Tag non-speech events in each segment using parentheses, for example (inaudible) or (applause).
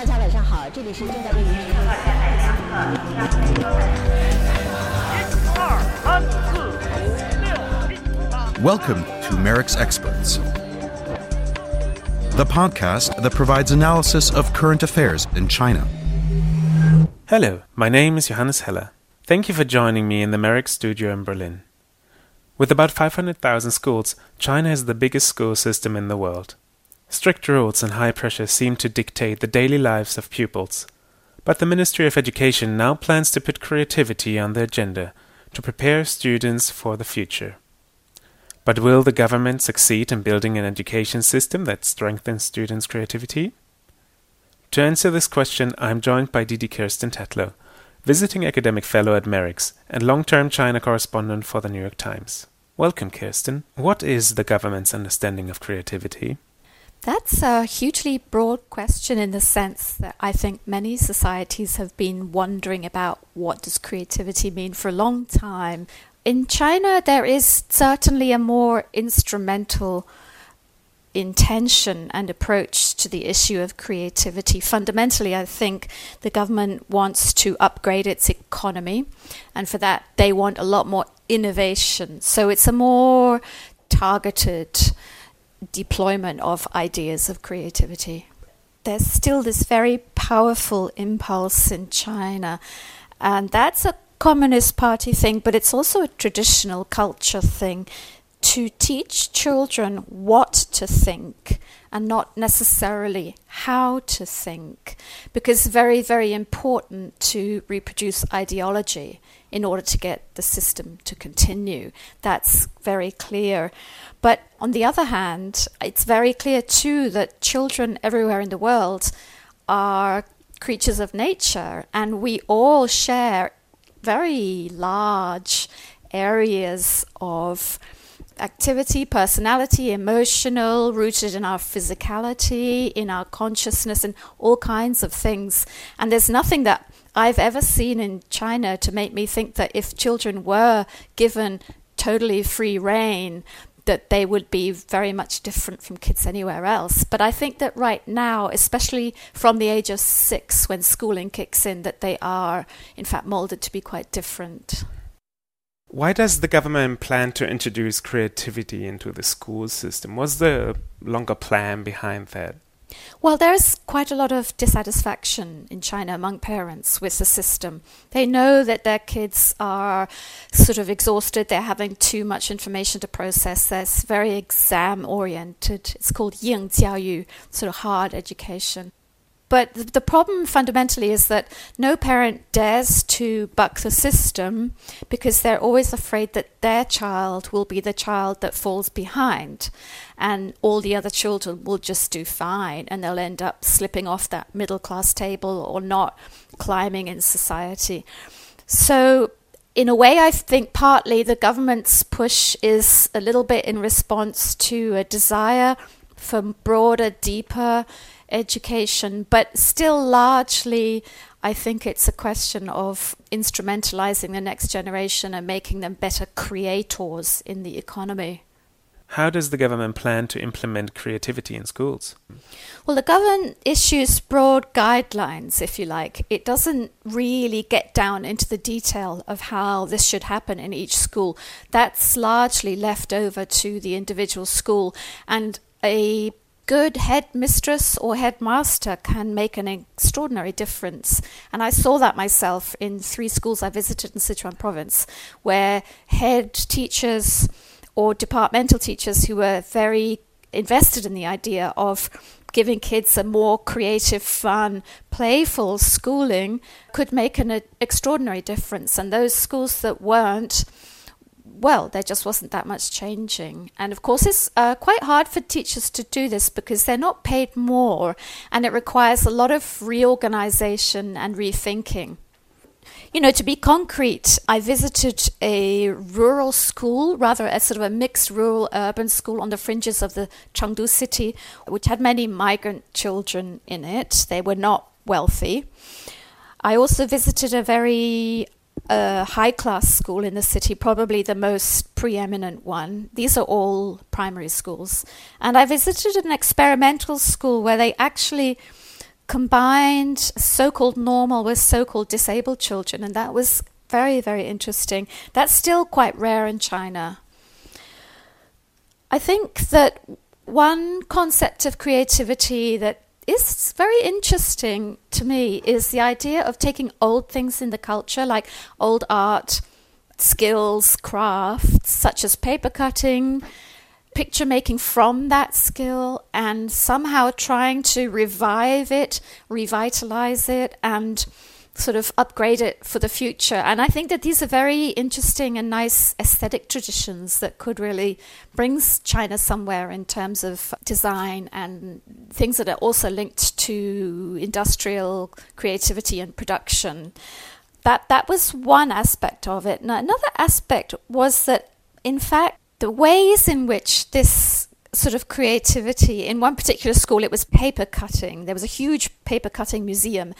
大家晚上好，这里是正在为您直播的《Welcome to MERICS Experts, the podcast that provides analysis of current affairs in China. Hello, my name is Johannes Heller. Thank you for joining me in the Merrick studio in Berlin. With about 500,000 schools, China has the biggest school system in the world. Strict rules and high pressure seem to dictate the daily lives of pupils. But the Ministry of Education now plans to put creativity on the agenda to prepare students for the future. But will the government succeed in building an education system that strengthens students' creativity? To answer this question, I'm joined by Didi Kirsten Tatlow, visiting academic fellow at MERICS and long term China correspondent for the New York Times. Welcome, Kirsten. What is the government's understanding of creativity? That's a hugely broad question in the sense that I think many societies have been wondering about what does creativity mean for a long time. In China, there is certainly a more instrumental intention and approach to the issue of creativity. Fundamentally, I think the government wants to upgrade its economy, and for that, they want a lot more innovation. So it's a more targeted deployment of ideas of creativity. There's still this very powerful impulse in China, and that's a Communist Party thing, but it's also a traditional culture thing to teach children what to think and not necessarily how to think, because very, very important to reproduce ideology in order to get the system to continue. That's very clear. But on the other hand, it's very clear too that children everywhere in the world are creatures of nature, and we all share very large areas of activity, personality, emotional, rooted in our physicality, in our consciousness, and all kinds of things. And there's nothing that I've ever seen in China to make me think that if children were given totally free reign, that they would be very much different from kids anywhere else. But I think that right now, especially from the age of six, when schooling kicks in, that they are, in fact, molded to be quite different. Why does the government plan to introduce creativity into the school system? There a longer plan behind that? Well, there's quite a lot of dissatisfaction in China among parents with the system. They know that their kids are sort of exhausted, they're having too much information to process, they're very exam oriented. It's called Ying Jiaoyu, sort of hard education. But the problem fundamentally is that no parent dares to buck the system because they're always afraid that their child will be the child that falls behind and all the other children will just do fine and they'll end up slipping off that middle class table or not climbing in society. So, in a way, I think partly the government's push is a little bit in response to a desire for broader, deeper education, but still largely, I think it's a question of instrumentalizing the next generation and making them better creators in the economy. How does the government plan to implement creativity in schools? Well, the government issues broad guidelines, if you like. It doesn't really get down into the detail of how this should happen in each school. That's largely left over to the individual school. And a good headmistress or headmaster can make an extraordinary difference. And I saw that myself in three schools I visited in Sichuan province, where head teachers or departmental teachers who were very invested in the idea of giving kids a more creative, fun, playful schooling could make an extraordinary difference. And those schools that weren't, well, there just wasn't that much changing. And of course, it's uh, quite hard for teachers to do this because they're not paid more and it requires a lot of reorganization and rethinking. You know, to be concrete, I visited a rural school, rather a sort of a mixed rural urban school on the fringes of the Chengdu city, which had many migrant children in it. They were not wealthy. I also visited a very a high class school in the city, probably the most preeminent one. These are all primary schools. And I visited an experimental school where they actually combined so called normal with so called disabled children, and that was very, very interesting. That's still quite rare in China. I think that one concept of creativity that is very interesting to me is the idea of taking old things in the culture, like old art, skills, crafts, such as paper cutting, picture making from that skill, and somehow trying to revive it, revitalize it, and sort of upgrade it for the future. And I think that these are very interesting and nice aesthetic traditions that could really bring China somewhere in terms of design and things that are also linked to industrial creativity and production. That that was one aspect of it. Now, another aspect was that in fact the ways in which this sort of creativity. In one particular school, it was paper cutting. There was a huge paper cutting museum.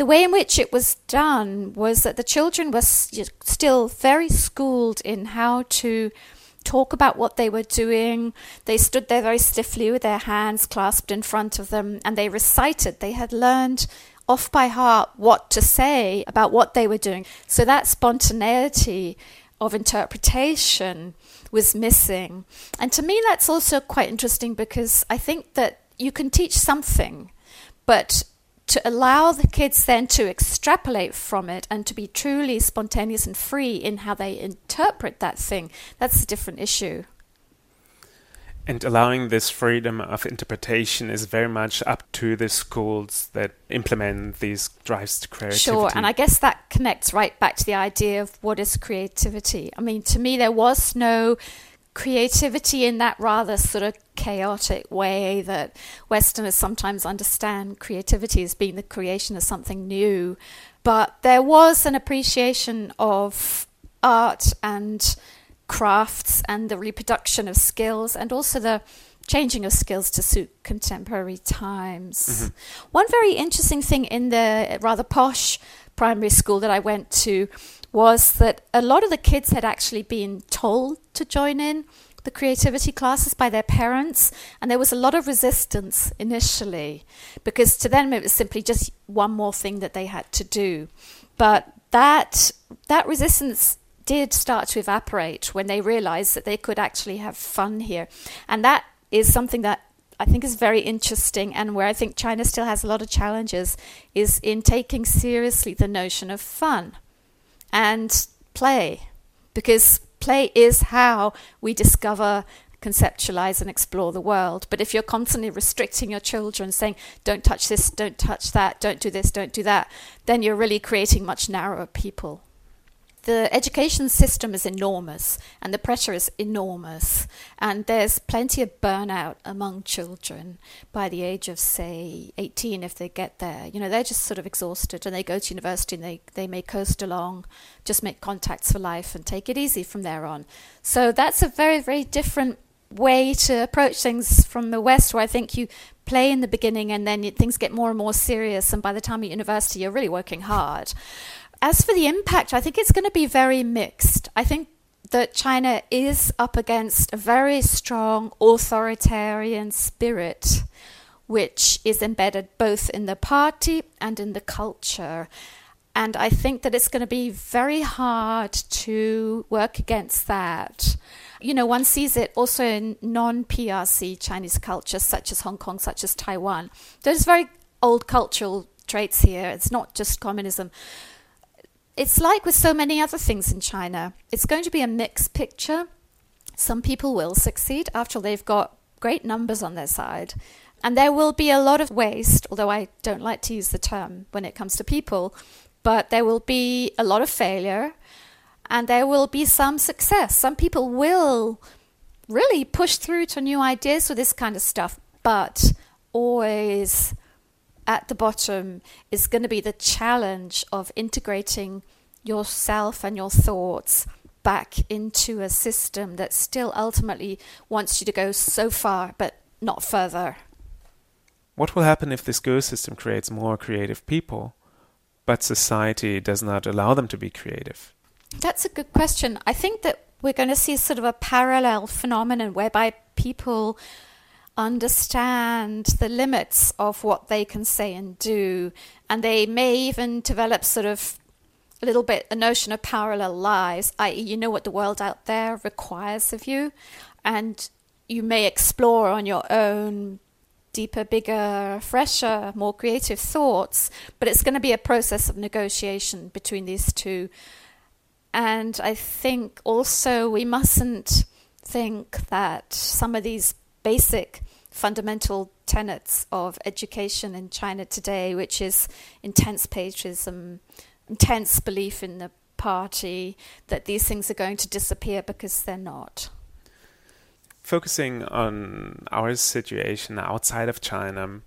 The way in which it was done was that the children were still very schooled in how to talk about what they were doing. They stood there very stiffly with their hands clasped in front of them and they recited. They had learned off by heart what to say about what they were doing. So that spontaneity of interpretation was missing. And to me, that's also quite interesting because I think that you can teach something, but to allow the kids then to extrapolate from it and to be truly spontaneous and free in how they interpret that thing, that's a different issue. And allowing this freedom of interpretation is very much up to the schools that implement these drives to creativity. Sure, and I guess that connects right back to the idea of what is creativity. I mean, to me, there was no creativity in that rather sort of chaotic way that Westerners sometimes understand creativity as being the creation of something new. But there was an appreciation of art and crafts and the reproduction of skills and also the changing of skills to suit contemporary times. Mm-hmm. One very interesting thing in the rather posh primary school that I went to was that a lot of the kids had actually been told to join in the creativity classes by their parents, and there was a lot of resistance initially because to them it was simply just one more thing that they had to do. But that that resistance did start to evaporate when they realized that they could actually have fun here. And that is something that I think is very interesting and where I think China still has a lot of challenges is in taking seriously the notion of fun and play because play is how we discover conceptualize and explore the world. But if you're constantly restricting your children, saying, don't touch this, don't touch that, don't do this, don't do that, then you're really creating much narrower people the education system is enormous and the pressure is enormous. And there's plenty of burnout among children by the age of say 18 if they get there. You know they're just sort of exhausted and they go to university and they, they may coast along just make contacts for life and take it easy from there on. So that's a very very different way to approach things from the west where i think you play in the beginning and then things get more and more serious and by the time you're at university you're really working hard as for the impact, I think it's going to be very mixed. I think that China is up against a very strong authoritarian spirit, which is embedded both in the party and in the culture. And I think that it's going to be very hard to work against that. You know, one sees it also in non PRC Chinese cultures, such as Hong Kong, such as Taiwan. There's very old cultural traits here. It's not just communism. It's like with so many other things in China, it's going to be a mixed picture. Some people will succeed after they've got great numbers on their side. And there will be a lot of waste, although I don't like to use the term when it comes to people, but there will be a lot of failure and there will be some success. Some people will really push through to new ideas with this kind of stuff, but always at the bottom is going to be the challenge of integrating yourself and your thoughts back into a system that still ultimately wants you to go so far but not further. What will happen if the school system creates more creative people, but society does not allow them to be creative? That's a good question. I think that we're going to see sort of a parallel phenomenon whereby people understand the limits of what they can say and do. And they may even develop sort of a little bit a notion of parallel lives, i.e., you know what the world out there requires of you, and you may explore on your own deeper, bigger, fresher, more creative thoughts, but it's going to be a process of negotiation between these two. And I think also we mustn't think that some of these basic fundamental tenets of education in China today, which is intense patriotism, intense belief in the party, that these things are going to disappear because they're not. Focusing on our situation outside of China,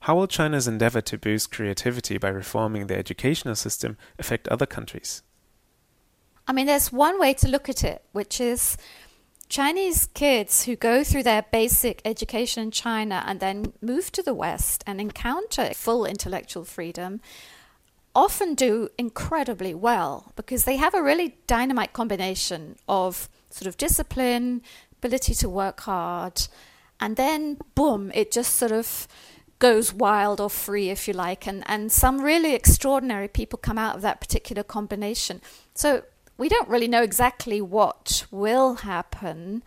how will China's endeavor to boost creativity by reforming the educational system affect other countries? I mean, there's one way to look at it, which is Chinese kids who go through their basic education in China and then move to the West and encounter full intellectual freedom often do incredibly well because they have a really dynamite combination of sort of discipline, ability to work hard, and then boom, it just sort of goes wild or free, if you like, and, and some really extraordinary people come out of that particular combination. So we don't really know exactly what will happen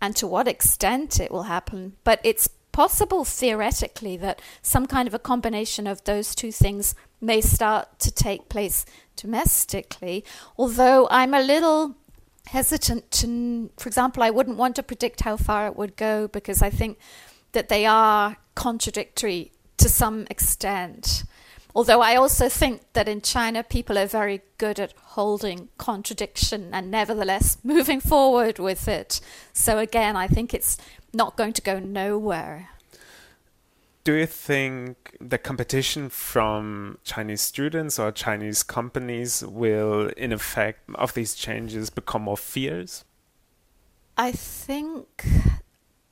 and to what extent it will happen, but it's possible theoretically that some kind of a combination of those two things may start to take place domestically. Although I'm a little hesitant to, for example, I wouldn't want to predict how far it would go because I think that they are contradictory to some extent. Although I also think that in China, people are very good at holding contradiction and nevertheless moving forward with it. So again, I think it's not going to go nowhere. Do you think the competition from Chinese students or Chinese companies will, in effect, of these changes become more fierce? I think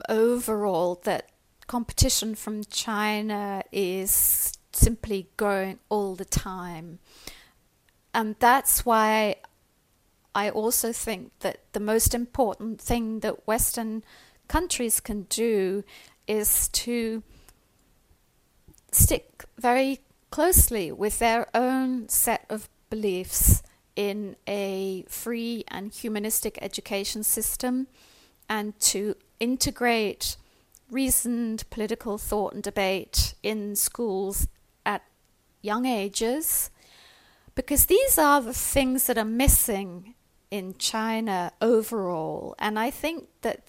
overall that competition from China is simply growing all the time. And that's why I also think that the most important thing that Western countries can do is to stick very closely with their own set of beliefs in a free and humanistic education system and to integrate reasoned political thought and debate in schools young ages because these are the things that are missing in China overall. And I think that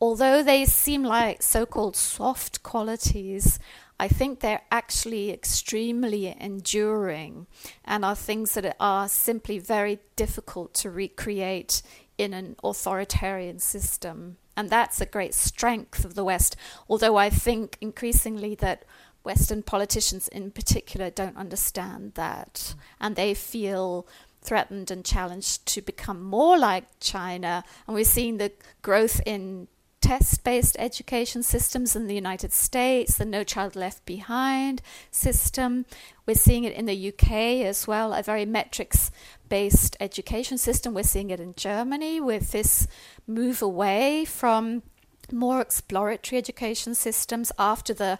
although they seem like so called soft qualities, I think they're actually extremely enduring and are things that are simply very difficult to recreate in an authoritarian system. And that's a great strength of the West, although I think increasingly that Western politicians in particular don't understand that, mm. and they feel threatened and challenged to become more like China. And we're seeing the growth in test based education systems in the United States, the No Child Left Behind system. We're seeing it in the UK as well, a very metrics based education system. We're seeing it in Germany with this move away from more exploratory education systems after the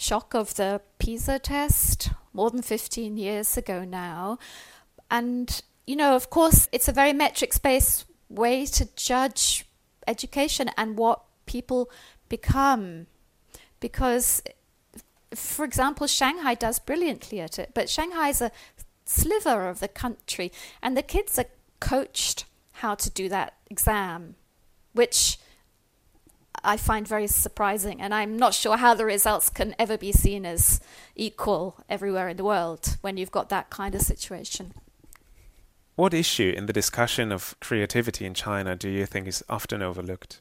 shock of the PISA test more than 15 years ago now. And, you know, of course, it's a very metrics based way to judge education and what people become. Because, for example, Shanghai does brilliantly at it, but Shanghai is a sliver of the country, and the kids are coached how to do that exam, which I find very surprising, and I'm not sure how the results can ever be seen as equal everywhere in the world when you've got that kind of situation. What issue in the discussion of creativity in China do you think is often overlooked?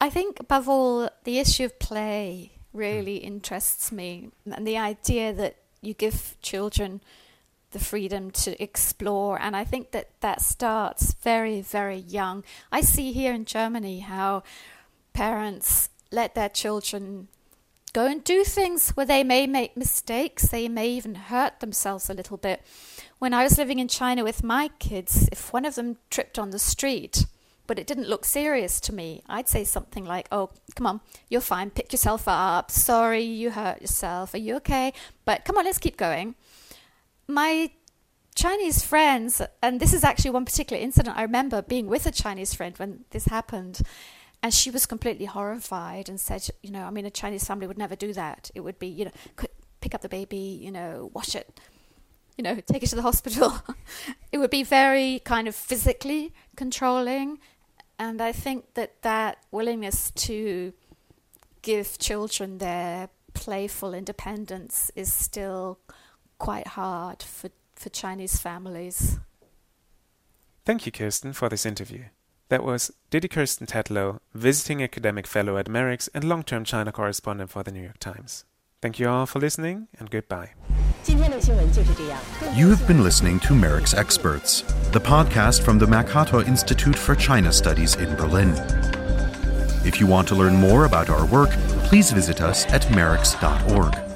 I think, above all, the issue of play really mm. interests me, and the idea that you give children the freedom to explore. And I think that that starts very, very young. I see here in Germany how parents let their children go and do things where they may make mistakes, they may even hurt themselves a little bit. When I was living in China with my kids, if one of them tripped on the street, but it didn't look serious to me. I'd say something like, "Oh, come on, you're fine. Pick yourself up. Sorry, you hurt yourself. Are you okay? But come on, let's keep going." My Chinese friends, and this is actually one particular incident. I remember being with a Chinese friend when this happened, and she was completely horrified and said, "You know, I mean, a Chinese family would never do that. It would be, you know, pick up the baby, you know, wash it." you know, take it to the hospital. (laughs) it would be very kind of physically controlling. And I think that that willingness to give children their playful independence is still quite hard for, for Chinese families. Thank you, Kirsten, for this interview. That was Didi Kirsten Tatlow, visiting academic fellow at MERICS and long term China correspondent for the New York Times. Thank you all for listening and goodbye. You have been listening to MERICS Experts, the podcast from the Mercator Institute for China Studies in Berlin. If you want to learn more about our work, please visit us at merics.org.